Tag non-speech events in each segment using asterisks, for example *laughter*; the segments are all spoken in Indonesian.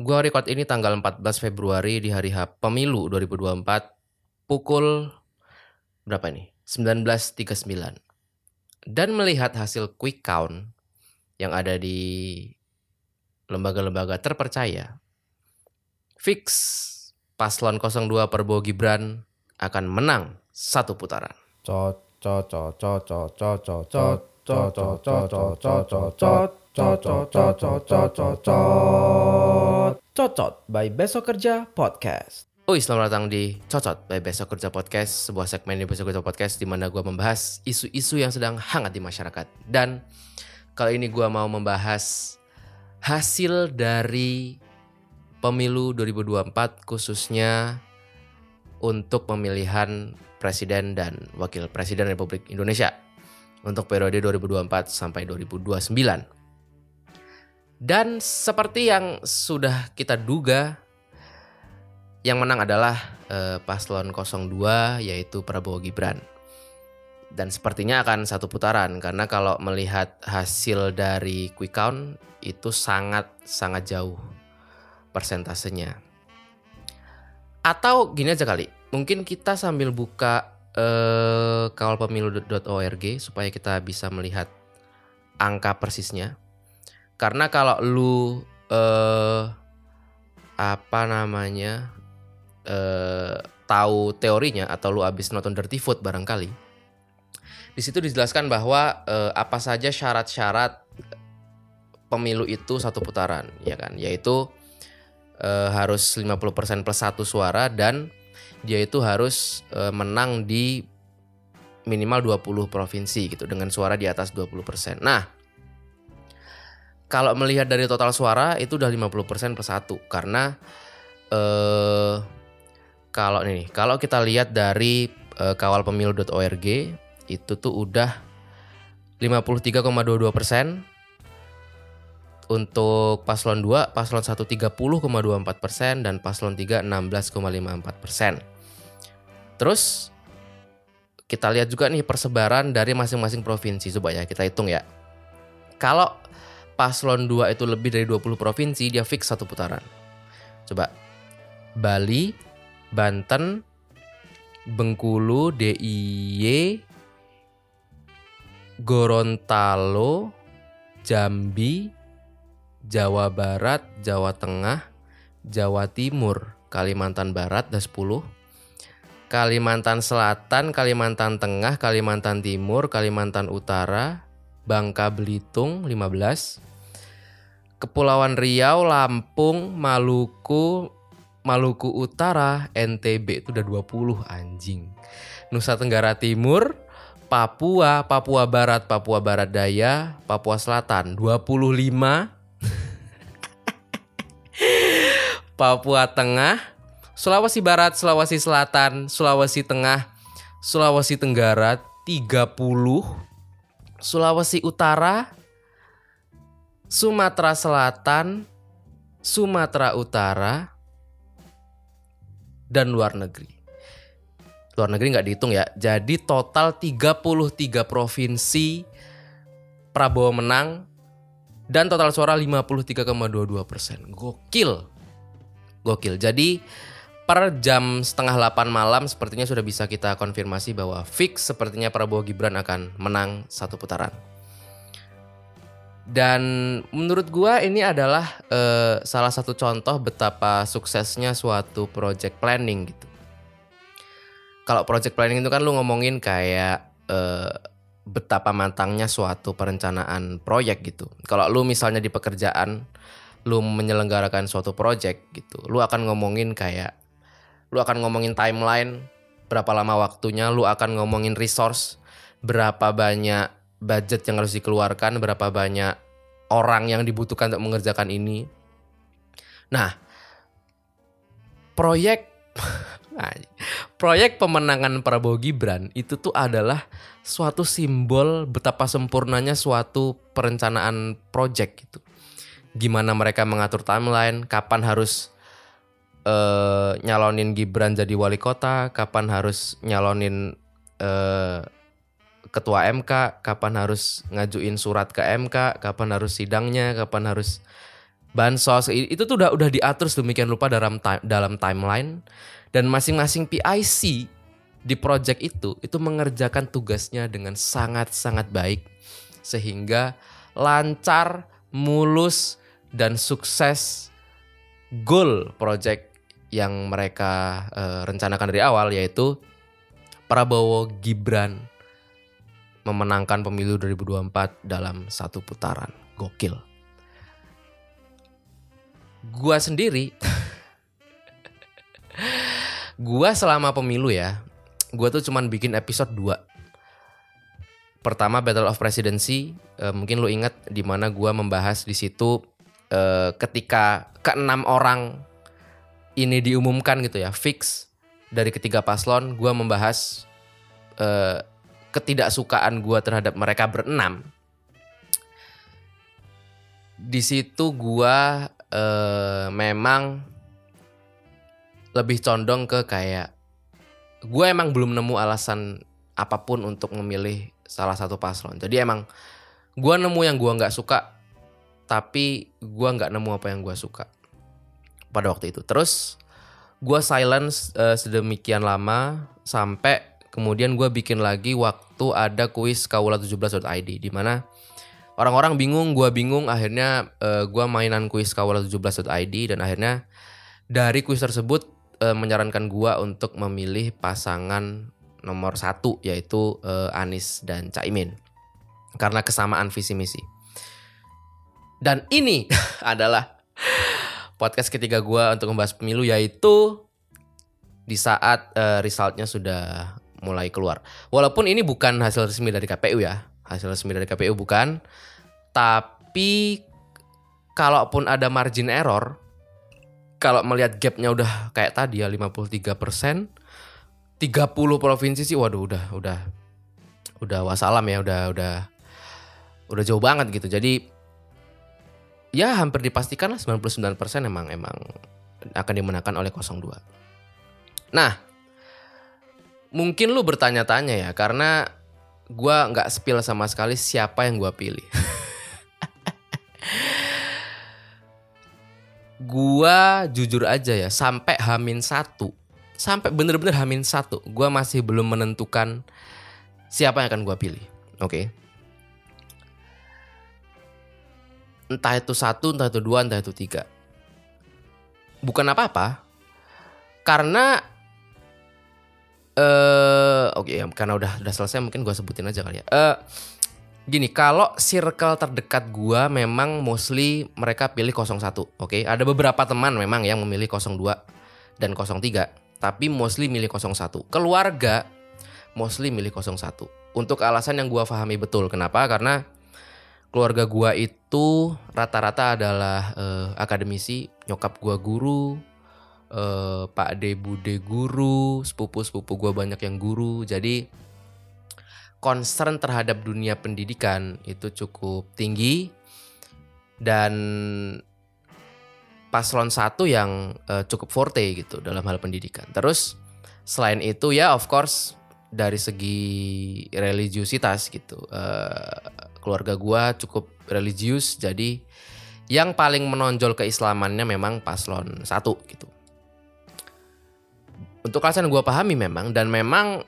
Gua record ini tanggal 14 Februari di hari H Pemilu 2024 pukul berapa nih? 19.39. Dan melihat hasil quick count yang ada di lembaga-lembaga terpercaya, fix paslon 02 Prabowo Gibran akan menang satu putaran. Cot cot cot cot cot cot cot cot cot cot cot cot cot cot cot Cocot, cocot, cocot, cocot. Cocot by Besok Kerja Podcast. Oi, selamat datang di Cocot by Besok Kerja Podcast, sebuah segmen di Besok Kerja Podcast di mana gue membahas isu-isu yang sedang hangat di masyarakat. Dan kali ini gue mau membahas hasil dari pemilu 2024 khususnya untuk pemilihan presiden dan wakil presiden Republik Indonesia untuk periode 2024 sampai 2029. Dan seperti yang sudah kita duga, yang menang adalah eh, paslon 02 yaitu Prabowo Gibran. Dan sepertinya akan satu putaran karena kalau melihat hasil dari quick count itu sangat sangat jauh persentasenya. Atau gini aja kali, mungkin kita sambil buka eh, kawalpemilu.org supaya kita bisa melihat angka persisnya. Karena kalau lu eh apa namanya eh tahu teorinya atau lu abis nonton Dirty Food barangkali. Di situ dijelaskan bahwa eh, apa saja syarat-syarat pemilu itu satu putaran, ya kan? Yaitu eh, harus 50% plus satu suara dan dia itu harus eh, menang di minimal 20 provinsi gitu dengan suara di atas 20%. Nah, kalau melihat dari total suara itu udah 50% per satu karena eh kalau nih kalau kita lihat dari eh, kawalpemilu.org itu tuh udah 53,22 persen untuk paslon 2, paslon 1 30,24 persen dan paslon 3 16,54 persen. Terus kita lihat juga nih persebaran dari masing-masing provinsi coba ya kita hitung ya. Kalau paslon 2 itu lebih dari 20 provinsi, dia fix satu putaran. Coba. Bali, Banten, Bengkulu, DIY, Gorontalo, Jambi, Jawa Barat, Jawa Tengah, Jawa Timur, Kalimantan Barat ada 10, Kalimantan Selatan, Kalimantan Tengah, Kalimantan Timur, Kalimantan Utara, Bangka Belitung 15, Kepulauan Riau, Lampung, Maluku, Maluku Utara, NTB itu udah 20 anjing. Nusa Tenggara Timur, Papua, Papua Barat, Papua Barat Daya, Papua Selatan 25. *laughs* Papua Tengah, Sulawesi Barat, Sulawesi Selatan, Sulawesi Tengah, Sulawesi Tenggara 30, Sulawesi Utara Sumatera Selatan, Sumatera Utara, dan luar negeri. Luar negeri nggak dihitung ya. Jadi total 33 provinsi Prabowo menang dan total suara 53,22 persen. Gokil. Gokil. Jadi per jam setengah 8 malam sepertinya sudah bisa kita konfirmasi bahwa fix sepertinya Prabowo Gibran akan menang satu putaran. Dan menurut gua ini adalah uh, salah satu contoh betapa suksesnya suatu project planning gitu. Kalau project planning itu kan lu ngomongin kayak uh, betapa matangnya suatu perencanaan proyek gitu. Kalau lu misalnya di pekerjaan lu menyelenggarakan suatu project gitu, lu akan ngomongin kayak lu akan ngomongin timeline, berapa lama waktunya, lu akan ngomongin resource, berapa banyak budget yang harus dikeluarkan, berapa banyak orang yang dibutuhkan untuk mengerjakan ini. Nah, proyek *laughs* proyek pemenangan Prabowo Gibran itu tuh adalah suatu simbol betapa sempurnanya suatu perencanaan proyek gitu. Gimana mereka mengatur timeline, kapan harus uh, nyalonin Gibran jadi wali kota, kapan harus nyalonin uh, ketua MK, kapan harus ngajuin surat ke MK, kapan harus sidangnya, kapan harus bansos. Itu tuh udah udah diatur sedemikian rupa dalam dalam timeline. Dan masing-masing PIC di project itu itu mengerjakan tugasnya dengan sangat-sangat baik. Sehingga lancar, mulus dan sukses goal project yang mereka eh, rencanakan dari awal yaitu Prabowo Gibran memenangkan pemilu 2024 dalam satu putaran. Gokil. Gua sendiri *laughs* gua selama pemilu ya, gua tuh cuman bikin episode 2. Pertama Battle of Presidency, eh, mungkin lu ingat di mana gua membahas di situ eh, ketika keenam orang ini diumumkan gitu ya, fix dari ketiga paslon, gua membahas eh, ketidaksukaan gua terhadap mereka berenam. Di situ gua eh, memang lebih condong ke kayak gue emang belum nemu alasan apa pun untuk memilih salah satu paslon. Jadi emang gue nemu yang gue nggak suka, tapi gue nggak nemu apa yang gue suka pada waktu itu. Terus gue silence eh, sedemikian lama sampai kemudian gue bikin lagi waktu ada kuis kaula17.id di mana orang-orang bingung, gue bingung. Akhirnya eh, gue mainan kuis kaula17.id dan akhirnya dari kuis tersebut eh, menyarankan gua untuk memilih pasangan nomor satu yaitu eh, Anies dan Caimin karena kesamaan visi misi. Dan ini *laughs* adalah podcast ketiga gua untuk membahas pemilu yaitu di saat eh, resultnya sudah mulai keluar. Walaupun ini bukan hasil resmi dari KPU ya, hasil resmi dari KPU bukan, tapi kalaupun ada margin error, kalau melihat gapnya udah kayak tadi ya 53 persen, 30 provinsi sih, waduh udah udah udah wassalam ya, udah udah udah jauh banget gitu. Jadi ya hampir dipastikan lah 99 persen emang emang akan dimenangkan oleh 02. Nah, mungkin lu bertanya-tanya ya karena gua nggak spill sama sekali siapa yang gua pilih. *laughs* gua jujur aja ya sampai hamin satu sampai bener-bener hamin satu gua masih belum menentukan siapa yang akan gua pilih oke entah itu satu entah itu dua entah itu tiga bukan apa-apa karena eh oke ya karena udah udah selesai mungkin gua sebutin aja kali ya eh Gini, kalau circle terdekat gua memang mostly mereka pilih 01, oke? Ada beberapa teman memang yang memilih 02 dan 03, tapi mostly milih 01. Keluarga mostly milih 01. Untuk alasan yang gua pahami betul. Kenapa? Karena keluarga gua itu rata-rata adalah eh, akademisi, nyokap gua guru, eh, Pak De Bude guru, sepupu-sepupu gua banyak yang guru. Jadi concern terhadap dunia pendidikan itu cukup tinggi dan paslon satu yang eh, cukup forte gitu dalam hal pendidikan. Terus selain itu ya of course dari segi religiusitas gitu eh, keluarga gua cukup religius jadi yang paling menonjol keislamannya memang paslon satu gitu. Untuk alasan gua pahami memang dan memang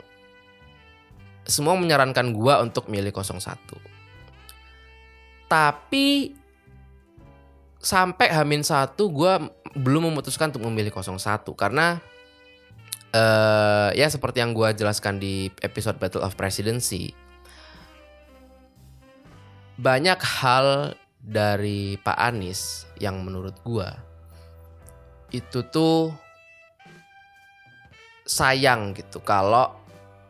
semua menyarankan gua untuk milih 01. Tapi sampai Hamin 1 gua belum memutuskan untuk memilih 01 karena eh ya seperti yang gua jelaskan di episode Battle of Presidency banyak hal dari Pak Anies yang menurut gua itu tuh sayang gitu kalau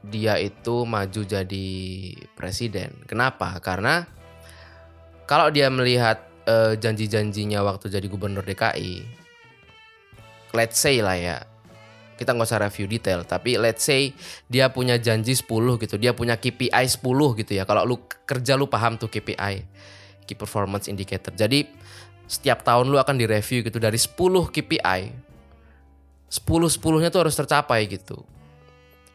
dia itu maju jadi presiden. Kenapa? Karena kalau dia melihat eh, janji-janjinya waktu jadi gubernur DKI, let's say lah ya, kita nggak usah review detail, tapi let's say dia punya janji 10 gitu, dia punya KPI 10 gitu ya. Kalau lu kerja lu paham tuh KPI, Key Performance Indicator. Jadi setiap tahun lu akan direview gitu dari 10 KPI, 10-10-nya tuh harus tercapai gitu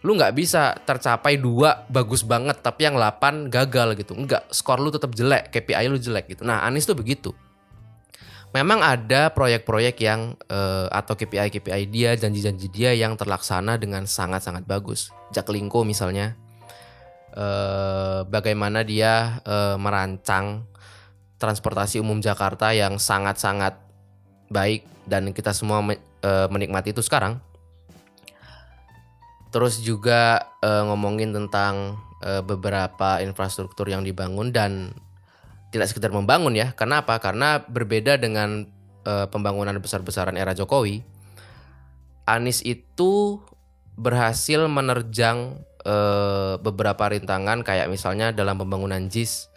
lu nggak bisa tercapai dua bagus banget tapi yang 8 gagal gitu. Enggak, skor lu tetap jelek, KPI lu jelek gitu. Nah, Anies tuh begitu. memang ada proyek-proyek yang eh, atau KPI-KPI dia, janji-janji dia yang terlaksana dengan sangat-sangat bagus. Jaklingko misalnya, eh, bagaimana dia eh, merancang transportasi umum Jakarta yang sangat-sangat baik dan kita semua eh, menikmati itu sekarang. Terus juga eh, ngomongin tentang eh, beberapa infrastruktur yang dibangun dan tidak sekedar membangun ya. Karena apa? Karena berbeda dengan eh, pembangunan besar-besaran era Jokowi, Anies itu berhasil menerjang eh, beberapa rintangan kayak misalnya dalam pembangunan JIS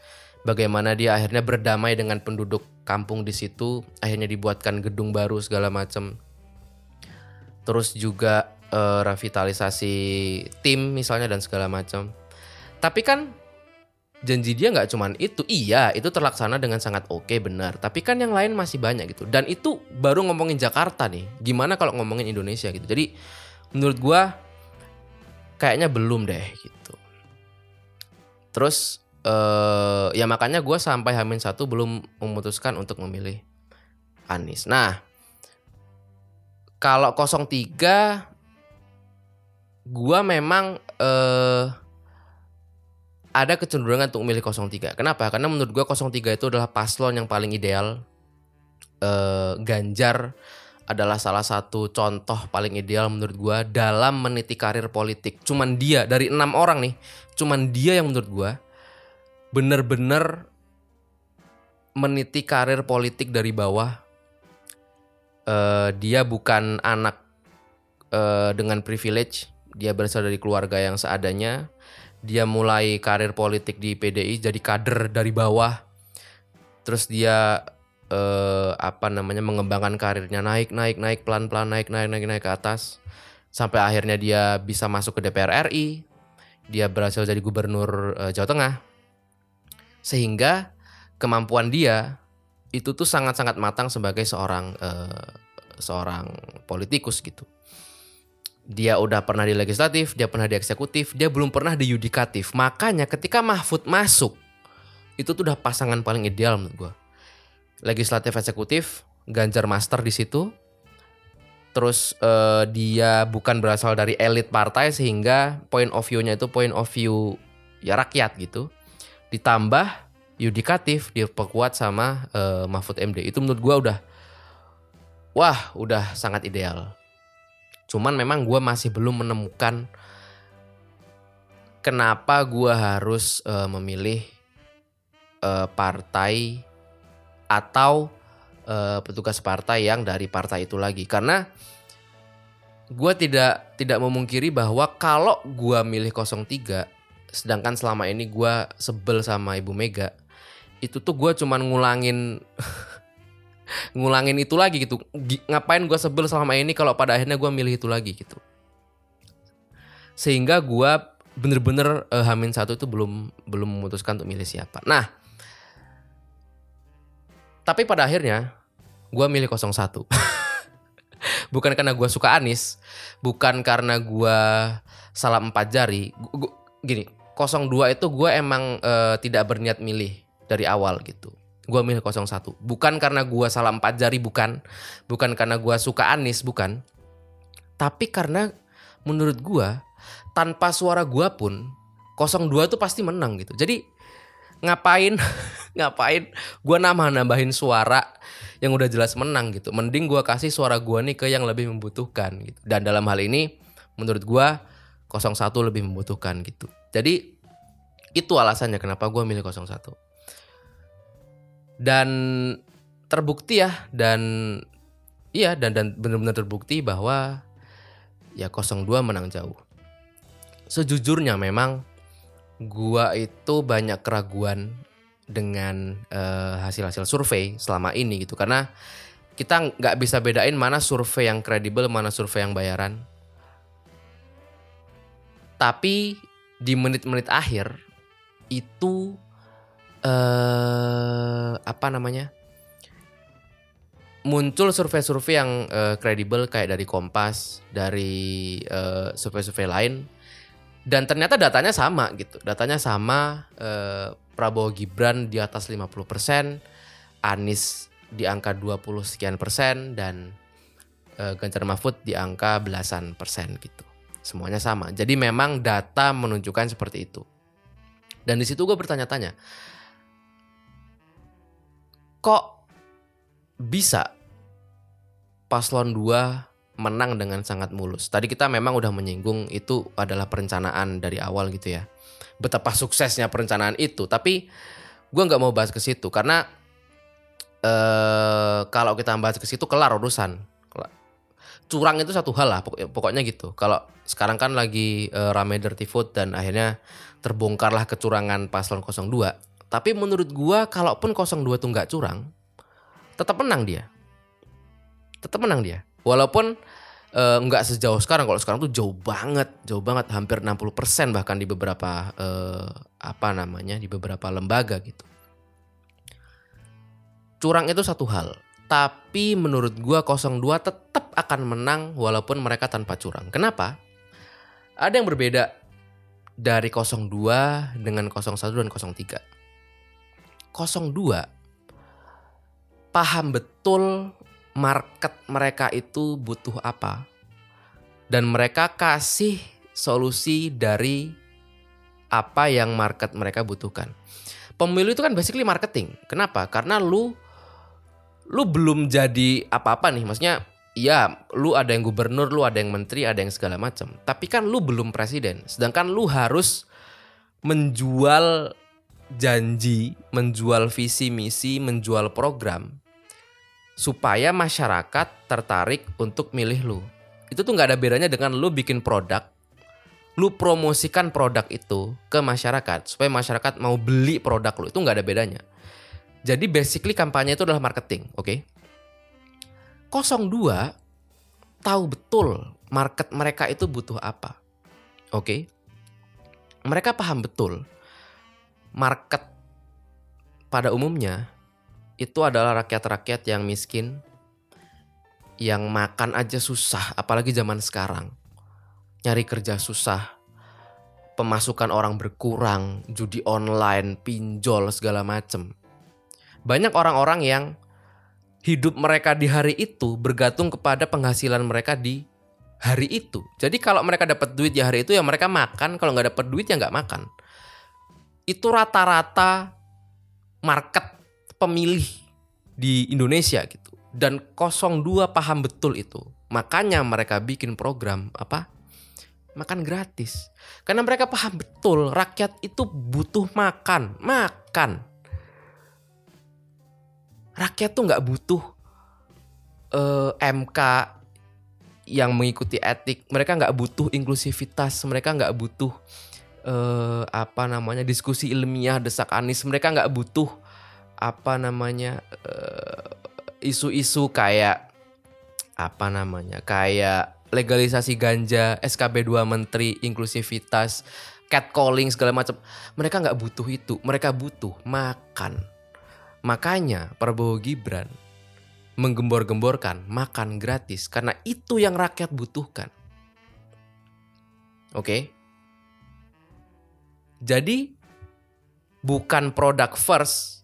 bagaimana dia akhirnya berdamai dengan penduduk kampung di situ, akhirnya dibuatkan gedung baru segala macam. Terus juga eh, revitalisasi tim misalnya dan segala macam. Tapi kan janji dia nggak cuman itu, iya itu terlaksana dengan sangat oke benar. Tapi kan yang lain masih banyak gitu. Dan itu baru ngomongin Jakarta nih. Gimana kalau ngomongin Indonesia gitu. Jadi menurut gua kayaknya belum deh gitu. Terus eh ya makanya gua sampai Hamin satu belum memutuskan untuk memilih Anies. Nah kalau 03 gua memang eh ada kecenderungan untuk memilih 03. Kenapa? Karena menurut gua 03 itu adalah paslon yang paling ideal. Eh Ganjar adalah salah satu contoh paling ideal menurut gua dalam meniti karir politik. Cuman dia dari enam orang nih, cuman dia yang menurut gua bener-bener meniti karir politik dari bawah. Eh dia bukan anak eh, dengan privilege, dia berasal dari keluarga yang seadanya. Dia mulai karir politik di PDI jadi kader dari bawah. Terus dia eh, apa namanya mengembangkan karirnya naik naik naik pelan pelan naik naik naik naik ke atas sampai akhirnya dia bisa masuk ke DPR RI. Dia berhasil jadi gubernur eh, Jawa Tengah. Sehingga kemampuan dia itu tuh sangat-sangat matang sebagai seorang eh, seorang politikus gitu. Dia udah pernah di legislatif, dia pernah di eksekutif, dia belum pernah di yudikatif. Makanya ketika Mahfud masuk, itu tuh udah pasangan paling ideal menurut gua. Legislatif eksekutif, Ganjar Master di situ. Terus eh, dia bukan berasal dari elit partai sehingga point of view-nya itu point of view ya rakyat gitu. Ditambah yudikatif diperkuat sama eh, Mahfud MD. Itu menurut gua udah wah, udah sangat ideal. Cuman memang gua masih belum menemukan kenapa gua harus eh, memilih eh, partai atau eh, petugas partai yang dari partai itu lagi karena gua tidak tidak memungkiri bahwa kalau gua milih 03 sedangkan selama ini gua sebel sama Ibu Mega itu tuh gua cuman ngulangin *laughs* ngulangin itu lagi gitu. Gi- ngapain gua sebel selama ini kalau pada akhirnya gua milih itu lagi gitu. Sehingga gua bener-bener eh, Hamin satu itu belum belum memutuskan untuk milih siapa. Nah tapi pada akhirnya gua milih 01 *laughs* bukan karena gua suka Anis bukan karena gua salah empat jari. Gu- gu- gini 02 itu gua emang eh, tidak berniat milih dari awal gitu. Gua milih 01 bukan karena gua salah empat jari bukan. Bukan karena gua suka Anis bukan. Tapi karena menurut gua tanpa suara gua pun 02 itu pasti menang gitu. Jadi ngapain *laughs* ngapain gua nambah nambahin suara yang udah jelas menang gitu. Mending gua kasih suara gua nih ke yang lebih membutuhkan gitu. Dan dalam hal ini menurut gua 01 lebih membutuhkan gitu. Jadi itu alasannya kenapa gua milih 01 dan terbukti ya dan iya dan dan benar-benar terbukti bahwa ya 02 menang jauh. Sejujurnya memang gua itu banyak keraguan dengan eh, hasil-hasil survei selama ini gitu. Karena kita nggak bisa bedain mana survei yang kredibel mana survei yang bayaran. Tapi di menit-menit akhir itu eh apa namanya muncul survei-survei yang eh, kredibel kayak dari Kompas dari eh, survei-survei lain dan ternyata datanya sama gitu datanya sama eh, Prabowo Gibran di atas 50% Anies di angka 20 sekian persen dan eh, Ganjar Mahfud di angka belasan persen gitu. Semuanya sama. Jadi memang data menunjukkan seperti itu. Dan di situ gue bertanya-tanya, kok bisa paslon 2 menang dengan sangat mulus. Tadi kita memang udah menyinggung itu adalah perencanaan dari awal gitu ya. Betapa suksesnya perencanaan itu. Tapi gue nggak mau bahas ke situ karena eh kalau kita bahas ke situ kelar urusan. Curang itu satu hal lah pokoknya gitu. Kalau sekarang kan lagi eh, rame dirty vote dan akhirnya terbongkarlah kecurangan paslon 02. Tapi menurut gua kalaupun 02 tuh nggak curang, tetap menang dia. Tetap menang dia. Walaupun eh, nggak sejauh sekarang. Kalau sekarang tuh jauh banget, jauh banget, hampir 60% bahkan di beberapa eh, apa namanya di beberapa lembaga gitu. Curang itu satu hal, tapi menurut gua 02 tetap akan menang walaupun mereka tanpa curang. Kenapa? Ada yang berbeda dari 02 dengan 01 dan 03. 02 paham betul market mereka itu butuh apa dan mereka kasih solusi dari apa yang market mereka butuhkan. Pemilu itu kan basically marketing. Kenapa? Karena lu lu belum jadi apa-apa nih. Maksudnya ya lu ada yang gubernur, lu ada yang menteri, ada yang segala macam. Tapi kan lu belum presiden. Sedangkan lu harus menjual janji, menjual visi misi, menjual program supaya masyarakat tertarik untuk milih lu. Itu tuh nggak ada bedanya dengan lu bikin produk, lu promosikan produk itu ke masyarakat supaya masyarakat mau beli produk lu itu nggak ada bedanya. Jadi basically kampanye itu adalah marketing, oke? Okay? 02 tahu betul market mereka itu butuh apa. Oke. Okay? Mereka paham betul market pada umumnya itu adalah rakyat-rakyat yang miskin yang makan aja susah, apalagi zaman sekarang. Nyari kerja susah, pemasukan orang berkurang, judi online, pinjol segala macem banyak orang-orang yang hidup mereka di hari itu bergantung kepada penghasilan mereka di hari itu. Jadi kalau mereka dapat duit di hari itu ya mereka makan, kalau nggak dapat duit ya nggak makan. Itu rata-rata market pemilih di Indonesia gitu. Dan 02 paham betul itu. Makanya mereka bikin program apa? Makan gratis. Karena mereka paham betul rakyat itu butuh makan, makan rakyat tuh nggak butuh uh, eh, MK yang mengikuti etik mereka nggak butuh inklusivitas mereka nggak butuh uh, apa namanya diskusi ilmiah desak anis mereka nggak butuh apa namanya eh, isu-isu kayak apa namanya kayak legalisasi ganja SKB 2 menteri inklusivitas catcalling segala macam mereka nggak butuh itu mereka butuh makan Makanya Prabowo Gibran menggembor-gemborkan makan gratis karena itu yang rakyat butuhkan. Oke. Jadi bukan produk first,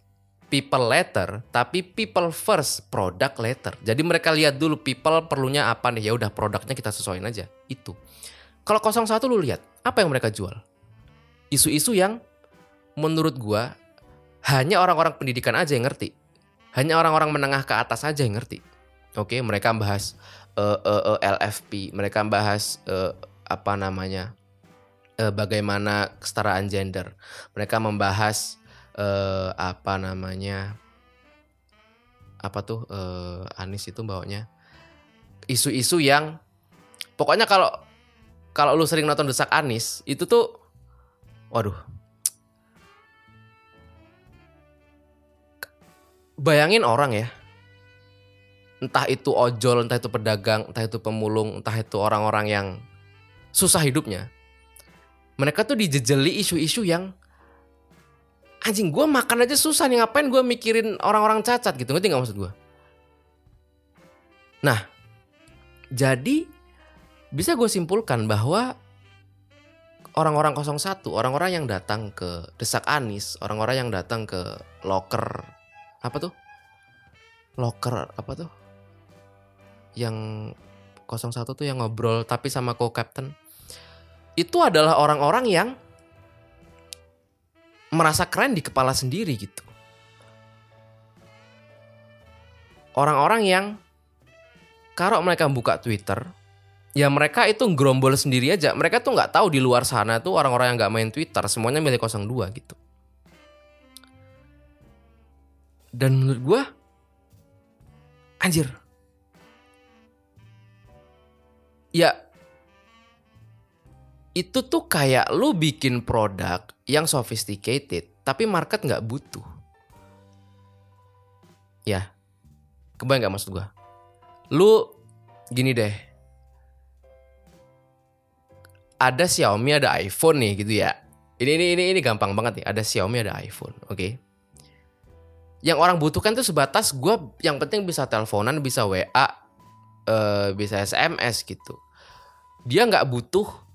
people later, tapi people first, product later. Jadi mereka lihat dulu people perlunya apa nih, ya udah produknya kita sesuaiin aja. Itu. Kalau 01 lu lihat, apa yang mereka jual? Isu-isu yang menurut gua hanya orang-orang pendidikan aja yang ngerti. Hanya orang-orang menengah ke atas aja yang ngerti. Oke, mereka bahas uh, uh, uh, LFP, mereka bahas uh, apa namanya? Uh, bagaimana kesetaraan gender. Mereka membahas uh, apa namanya? Apa tuh uh, Anis itu bawanya isu-isu yang pokoknya kalau kalau lu sering nonton desak Anis itu tuh waduh bayangin orang ya entah itu ojol, entah itu pedagang, entah itu pemulung, entah itu orang-orang yang susah hidupnya. Mereka tuh dijejeli isu-isu yang anjing gue makan aja susah nih ngapain gue mikirin orang-orang cacat? Gitu. Ngerti gak maksud gue? Nah, jadi bisa gue simpulkan bahwa orang-orang 01, orang-orang yang datang ke Desak Anis, orang-orang yang datang ke loker apa tuh? Locker apa tuh? Yang 01 tuh yang ngobrol tapi sama co-captain itu adalah orang-orang yang merasa keren di kepala sendiri gitu. Orang-orang yang kalau mereka buka Twitter, ya mereka itu gerombol sendiri aja. Mereka tuh nggak tahu di luar sana tuh orang-orang yang nggak main Twitter semuanya milih 02 gitu. Dan menurut gua anjir. Ya itu tuh kayak lu bikin produk yang sophisticated tapi market nggak butuh. Ya, kebayang nggak maksud gua? Lu gini deh, ada Xiaomi ada iPhone nih gitu ya. Ini ini ini ini gampang banget nih. Ada Xiaomi ada iPhone, oke? Okay? Yang orang butuhkan tuh sebatas gue yang penting bisa teleponan, bisa WA, uh, bisa SMS gitu. Dia nggak butuh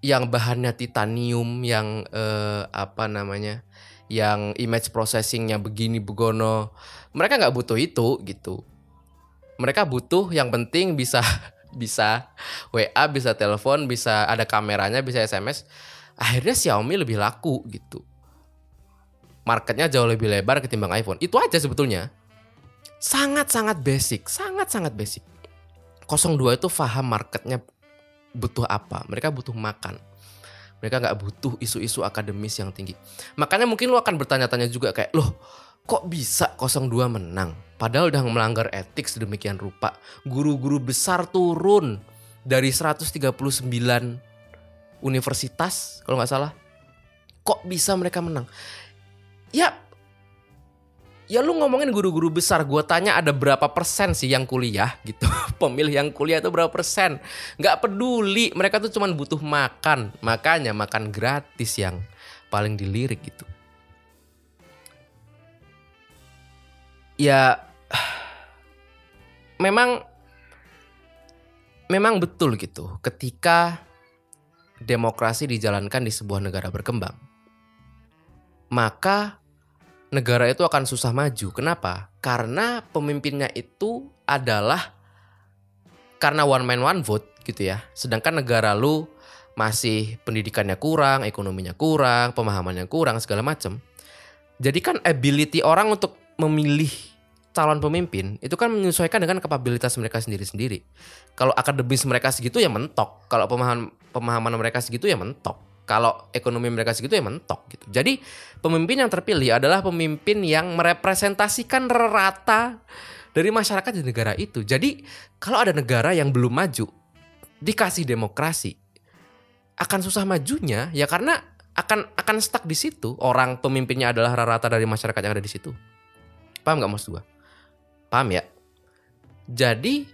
yang bahannya titanium yang eh, apa namanya yang image processingnya begini begono. Mereka nggak butuh itu gitu. Mereka butuh yang penting bisa *laughs* bisa WA bisa telepon bisa ada kameranya bisa SMS akhirnya Xiaomi lebih laku gitu. Marketnya jauh lebih lebar ketimbang iPhone. Itu aja sebetulnya. Sangat sangat basic sangat sangat basic 02 itu paham marketnya butuh apa? Mereka butuh makan. Mereka nggak butuh isu-isu akademis yang tinggi. Makanya mungkin lo akan bertanya-tanya juga kayak loh kok bisa 02 menang? Padahal udah melanggar etik sedemikian rupa. Guru-guru besar turun dari 139 universitas kalau nggak salah. Kok bisa mereka menang? Ya ya lu ngomongin guru-guru besar gue tanya ada berapa persen sih yang kuliah gitu. *laughs* Pemilih yang kuliah itu berapa persen? Nggak peduli mereka tuh cuma butuh makan. Makanya makan gratis yang paling dilirik gitu. Ya *sighs* memang memang betul gitu. Ketika demokrasi dijalankan di sebuah negara berkembang maka negara itu akan susah maju. Kenapa? Karena pemimpinnya itu adalah karena one man one vote gitu ya. Sedangkan negara lu masih pendidikannya kurang, ekonominya kurang, pemahamannya kurang segala macam. Jadi kan ability orang untuk memilih calon pemimpin itu kan menyesuaikan dengan kapabilitas mereka sendiri-sendiri. Kalau akademis mereka segitu ya mentok, kalau pemahaman pemahaman mereka segitu ya mentok kalau ekonomi mereka segitu ya mentok gitu. Jadi pemimpin yang terpilih adalah pemimpin yang merepresentasikan rata dari masyarakat di negara itu. Jadi kalau ada negara yang belum maju dikasih demokrasi akan susah majunya ya karena akan akan stuck di situ. Orang pemimpinnya adalah rata dari masyarakat yang ada di situ. Paham nggak maksud gua? Paham ya? Jadi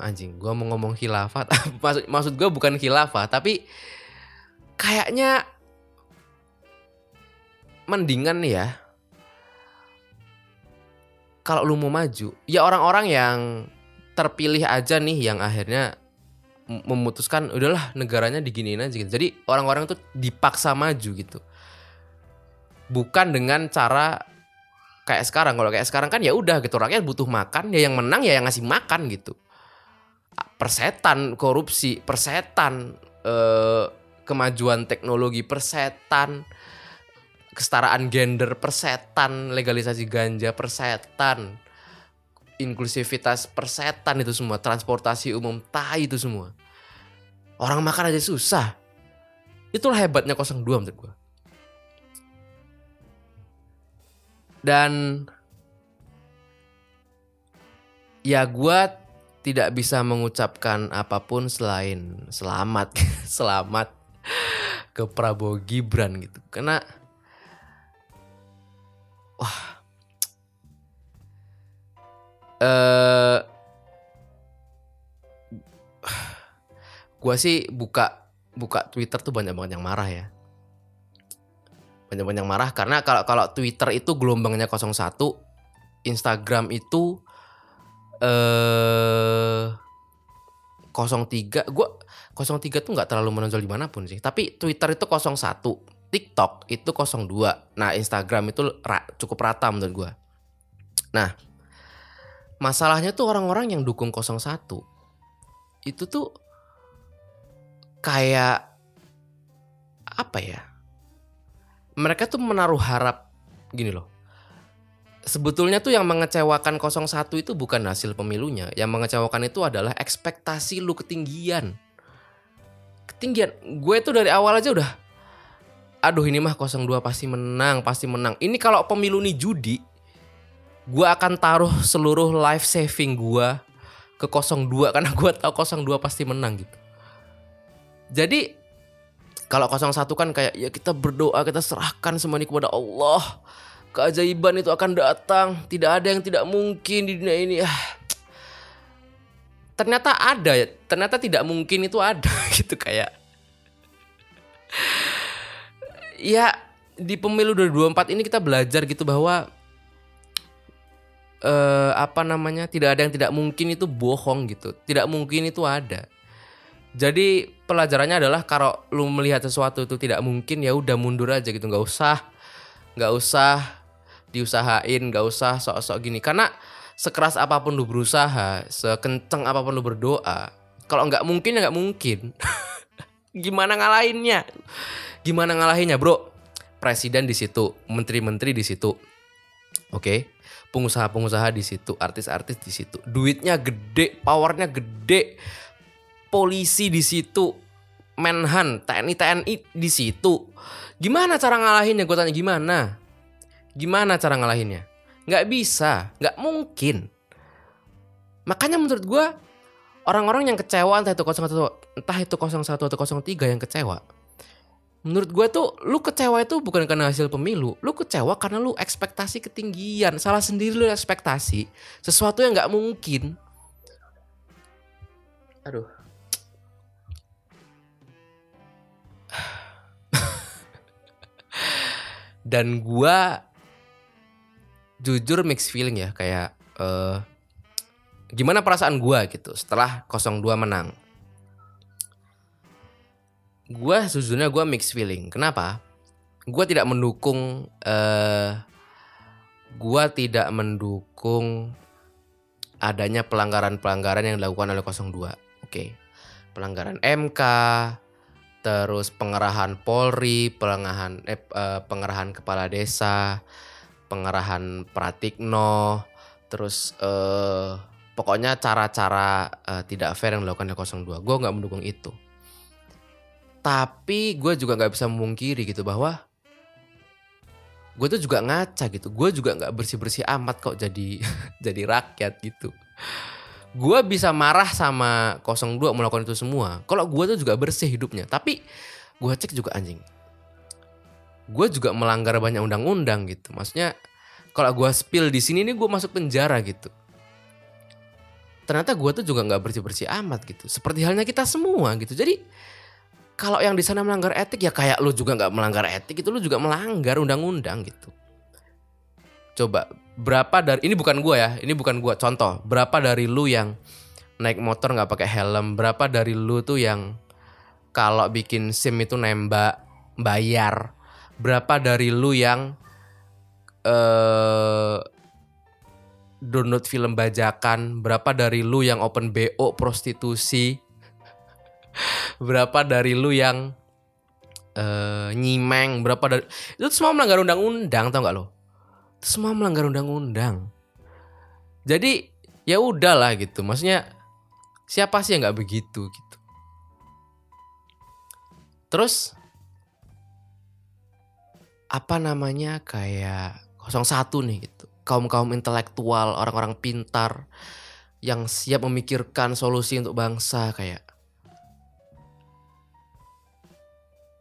anjing gue mau ngomong khilafat *laughs* maksud maksud gue bukan khilafah tapi kayaknya mendingan ya kalau lu mau maju ya orang-orang yang terpilih aja nih yang akhirnya memutuskan udahlah negaranya diginiin aja gitu. Jadi orang-orang tuh dipaksa maju gitu. Bukan dengan cara kayak sekarang. Kalau kayak sekarang kan ya udah gitu rakyat butuh makan ya yang menang ya yang ngasih makan gitu persetan korupsi, persetan eh, kemajuan teknologi, persetan kesetaraan gender, persetan legalisasi ganja, persetan inklusivitas, persetan itu semua, transportasi umum, tai itu semua. Orang makan aja susah. Itulah hebatnya 02 menurut gue. Dan ya gue tidak bisa mengucapkan apa pun selain selamat *laughs* selamat ke Prabowo Gibran gitu. Karena wah eh gua sih buka buka Twitter tuh banyak banget yang marah ya. Banyak banyak marah karena kalau kalau Twitter itu gelombangnya 01 Instagram itu eh 03 gua 03 tuh nggak terlalu menonjol di mana pun sih tapi Twitter itu 01 TikTok itu 02. Nah, Instagram itu ra- cukup rata menurut gua. Nah, masalahnya tuh orang-orang yang dukung 01 itu tuh kayak apa ya? Mereka tuh menaruh harap gini loh. Sebetulnya tuh yang mengecewakan 01 itu bukan hasil pemilunya. Yang mengecewakan itu adalah ekspektasi lu ketinggian. Ketinggian. Gue tuh dari awal aja udah aduh ini mah 02 pasti menang, pasti menang. Ini kalau pemilu nih judi, gue akan taruh seluruh life saving gue ke 02 *laughs* karena gue tahu 02 pasti menang gitu. Jadi kalau 01 kan kayak ya kita berdoa, kita serahkan semua ini kepada Allah. Keajaiban itu akan datang, tidak ada yang tidak mungkin di dunia ini. Ah. Ternyata ada ya, ternyata tidak mungkin itu ada *laughs* gitu kayak. Ya di pemilu 2024 ini kita belajar gitu bahwa eh apa namanya tidak ada yang tidak mungkin itu bohong gitu. Tidak mungkin itu ada. Jadi pelajarannya adalah kalau lu melihat sesuatu itu tidak mungkin ya udah mundur aja gitu. Nggak usah nggak usah diusahain nggak usah sok-sok gini. Karena sekeras apa pun lu berusaha sekenceng apa pun lu berdoa kalau nggak mungkin ya nggak mungkin. *laughs* Gimana ngalahinnya? Gimana ngalahinnya bro? Presiden di situ menteri-menteri di situ oke? Pengusaha-pengusaha di situ artis-artis di situ. Duitnya gede powernya gede. Polisi di situ menhan TNI TNI di situ. Gimana cara ngalahinnya? Gue tanya gimana gimana cara ngalahinnya? Nggak bisa nggak mungkin. Makanya menurut gue orang-orang yang kecewa entah itu 01 entah itu 01 atau 03 yang kecewa menurut gue tuh lu kecewa itu bukan karena hasil pemilu lu kecewa karena lu ekspektasi ketinggian. Salah sendiri lu ekspektasi sesuatu yang nggak mungkin. Aduh. Dan gua jujur mixed feeling ya kayak eh gimana perasaan gua gitu setelah 02 menang. Gua sejujurnya gua mixed feeling. Kenapa? Gua tidak mendukung eh gua tidak mendukung adanya pelanggaran-pelanggaran yang dilakukan oleh 02 oke. Pelanggaran MK terus pengerahan Polri, pengerahan eh, eh, pengerahan kepala desa, pengerahan Pratikno, terus eh pokoknya cara-cara eh, tidak fair yang dilakukan oleh 02. Gue nggak mendukung itu. Tapi gue juga nggak bisa memungkiri gitu bahwa gue tuh juga ngaca gitu. Gue juga nggak bersih-bersih amat kok jadi *laughs* jadi rakyat gitu. Gue bisa marah sama 02 melakukan itu semua. Kalau gue tuh juga bersih hidupnya. Tapi gue cek juga anjing. Gue juga melanggar banyak undang-undang gitu. Maksudnya kalau gue spill di sini nih gue masuk penjara gitu. Ternyata gue tuh juga nggak bersih-bersih amat gitu. Seperti halnya kita semua gitu. Jadi kalau yang di sana melanggar etik ya kayak lu juga nggak melanggar etik itu lu juga melanggar undang-undang gitu. Coba berapa dari ini bukan gua ya, ini bukan gua contoh. Berapa dari lu yang naik motor nggak pakai helm? Berapa dari lu tuh yang kalau bikin SIM itu nembak bayar? Berapa dari lu yang eh download film bajakan? Berapa dari lu yang open BO prostitusi? *laughs* Berapa dari lu yang eh nyimeng? Berapa dari itu semua melanggar undang-undang tau nggak lo? Itu semua melanggar undang-undang. Jadi ya udahlah gitu. Maksudnya siapa sih yang nggak begitu gitu. Terus apa namanya kayak 01 nih gitu. Kaum-kaum intelektual, orang-orang pintar yang siap memikirkan solusi untuk bangsa kayak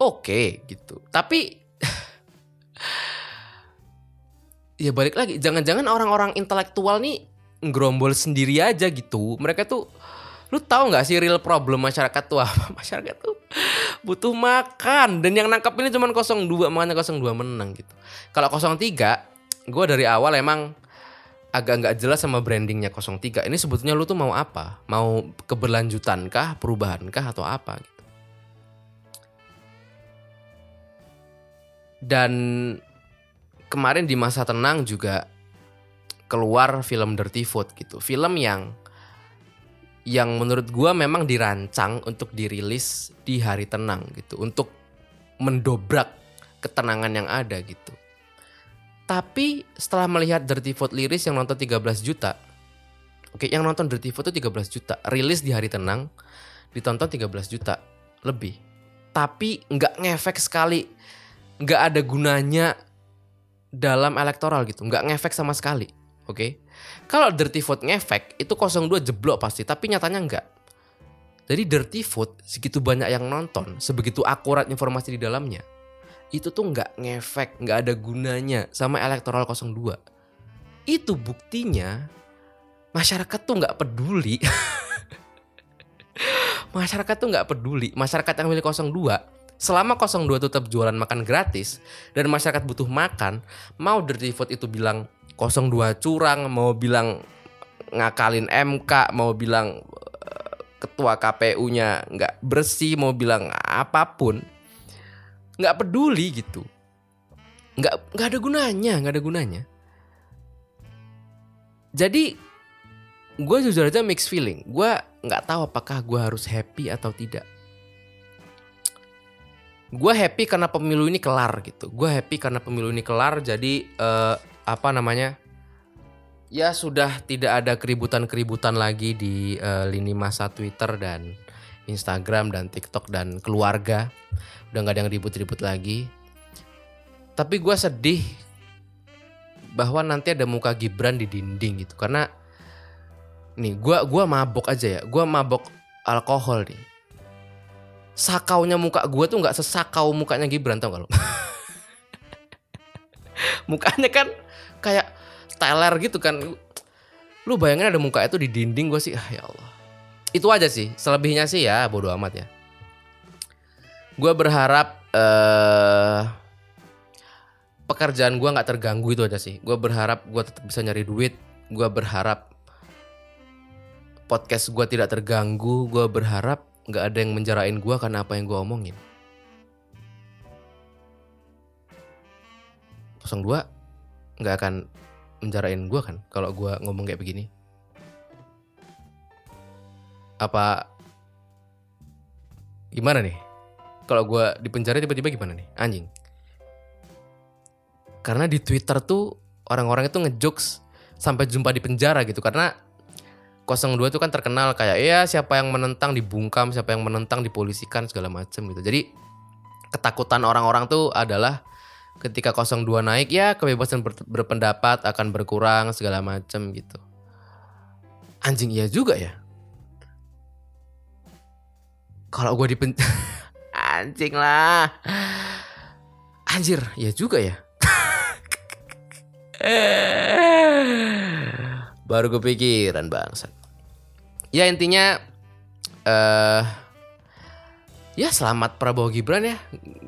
oke gitu. Tapi *laughs* ya balik lagi, jangan-jangan orang-orang intelektual nih ngerombol sendiri aja gitu. Mereka tuh lu tahu nggak sih real problem masyarakat tuh apa? *laughs* Masyarakat tuh butuh makan dan yang nangkap ini cuma 02 makanya 02 menang gitu. Kalau 03 gue dari awal emang agak nggak jelas sama brandingnya 03. Ini sebetulnya lu tuh mau apa? Mau keberlanjutan kah, perubahan kah atau apa gitu. Dan kemarin di masa tenang juga keluar film Dirty Food gitu. Film yang yang menurut gua memang dirancang untuk dirilis di hari tenang gitu, untuk mendobrak ketenangan yang ada gitu. Tapi setelah melihat Dirty Food liris yang nonton 13 juta. Oke, yang nonton Dirty Food itu 13 juta. Rilis di hari tenang ditonton 13 juta lebih. Tapi nggak ngefek sekali. Nggak ada gunanya dalam elektoral gitu. Nggak ngefek sama sekali. Oke. Kalau Dirty Food ngefek itu 02 jeblok pasti. Tapi nyatanya nggak. Jadi Dirty Food segitu banyak yang nonton. Sebegitu akurat informasi di dalamnya itu tuh nggak ngefek, nggak ada gunanya sama elektoral 02. Itu buktinya masyarakat tuh nggak peduli. *laughs* masyarakat tuh nggak peduli. Masyarakat yang milih 02 selama 02 tetap jualan makan gratis dan masyarakat butuh makan, mau dirty vote itu bilang 02 curang, mau bilang ngakalin MK, mau bilang eh, ketua KPU-nya nggak bersih, mau bilang apa pun, nggak peduli gitu. Nggak nggak ada gunanya nggak ada gunanya. Jadi gue jujur aja mix feeling. Gue nggak tahu apakah gue harus happy atau tidak gue happy karena pemilu ini kelar gitu. Gue happy karena pemilu ini kelar jadi uh, apa namanya ya sudah tidak ada keributan-keributan lagi di uh, lini masa Twitter dan Instagram dan TikTok dan keluarga. Udah nggak ada yang ribut-ribut lagi. Tapi gue sedih bahwa nanti ada muka Gibran di dinding gitu. Karena nih gue gua mabok aja ya. Gue mabok alkohol nih sakaunya muka gue tuh nggak sesakau mukanya Gibran tau gak lo? *laughs* Mukanya kan kayak teler gitu kan. Lu bayangin ada muka itu di dinding gue sih ah ya Allah. Itu aja sih selebihnya sih ya bodo amat ya. Gue berharap uh, pekerjaan gue nggak terganggu itu aja sih. Gue berharap gue tetap bisa nyari duit gue berharap podcast gue tidak terganggu gue berharap nggak ada yang menjarain gue karena apa yang gue omongin. 02 nggak akan menjarain gue kan kalau gue ngomong kayak begini? Apa gimana nih? Kalau gue di penjara tiba-tiba gimana nih? Anjing. Karena di Twitter tuh orang-orang itu ngejokes sampai jumpa di penjara gitu. Karena 02 itu kan terkenal kayak ya siapa yang menentang dibungkam siapa yang menentang dipolisikan segala macem gitu jadi ketakutan orang-orang tuh adalah ketika 02 naik ya kebebasan ber berpendapat akan berkurang segala macem gitu anjing iya juga ya kalau gue di *laughs* anjing lah. Anjir, ya juga ya. *laughs* Baru kepikiran bangsat. Ya intinya uh, ya selamat Prabowo Gibran ya.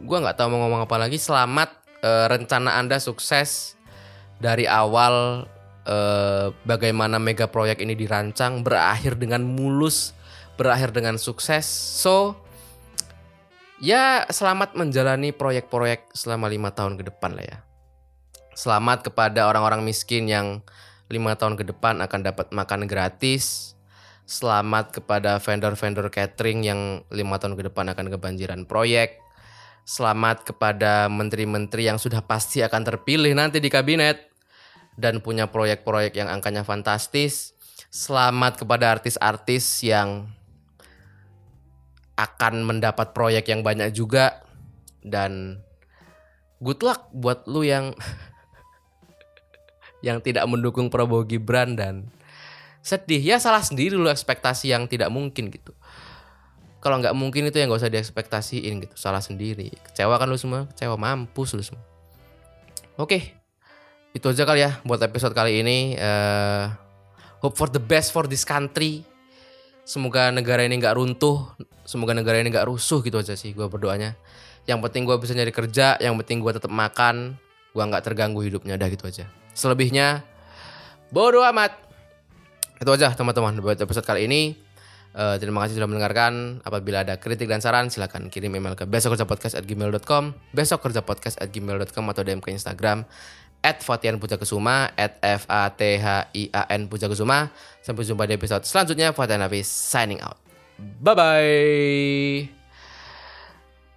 Gua nggak tahu mau ngomong apa lagi. Selamat uh, rencana Anda sukses dari awal uh, bagaimana mega proyek ini dirancang berakhir dengan mulus, berakhir dengan sukses. So ya selamat menjalani proyek-proyek selama lima tahun ke depan lah ya. Selamat kepada orang-orang miskin yang lima tahun ke depan akan dapat makan gratis. Selamat kepada vendor-vendor catering yang lima tahun ke depan akan kebanjiran proyek. Selamat kepada menteri-menteri yang sudah pasti akan terpilih nanti di kabinet dan punya proyek-proyek yang angkanya fantastis. Selamat kepada artis-artis yang akan mendapat proyek yang banyak juga dan good luck buat lu yang *laughs* yang tidak mendukung Prabowo Gibran dan sedih. Ya salah sendiri lu ekspektasi yang tidak mungkin gitu. Kalau nggak mungkin itu yang gak usah diekspektasiin gitu. Salah sendiri. Kecewa kan lu semua kecewa mampus lu semua. Oke itu aja kali ya buat episode kali ini. Uh, hope for the best for this country. Semoga negara ini nggak runtuh semoga negara ini nggak rusuh gitu aja sih gue berdoanya. Yang penting gue bisa nyari kerja yang penting gue tetap makan gue nggak terganggu hidupnya dah gitu aja selebihnya bodoh amat itu aja teman-teman buat episode kali ini Eh, terima kasih sudah mendengarkan. Apabila ada kritik dan saran, silakan kirim email ke besokkerjapodcast@gmail.com, besokkerjapodcast@gmail.com atau DM ke Instagram at Fatian Puja Kesuma, at F A T H I A N Puja Kesuma. Sampai jumpa di episode selanjutnya. Fatian Hafiz signing out. Bye bye.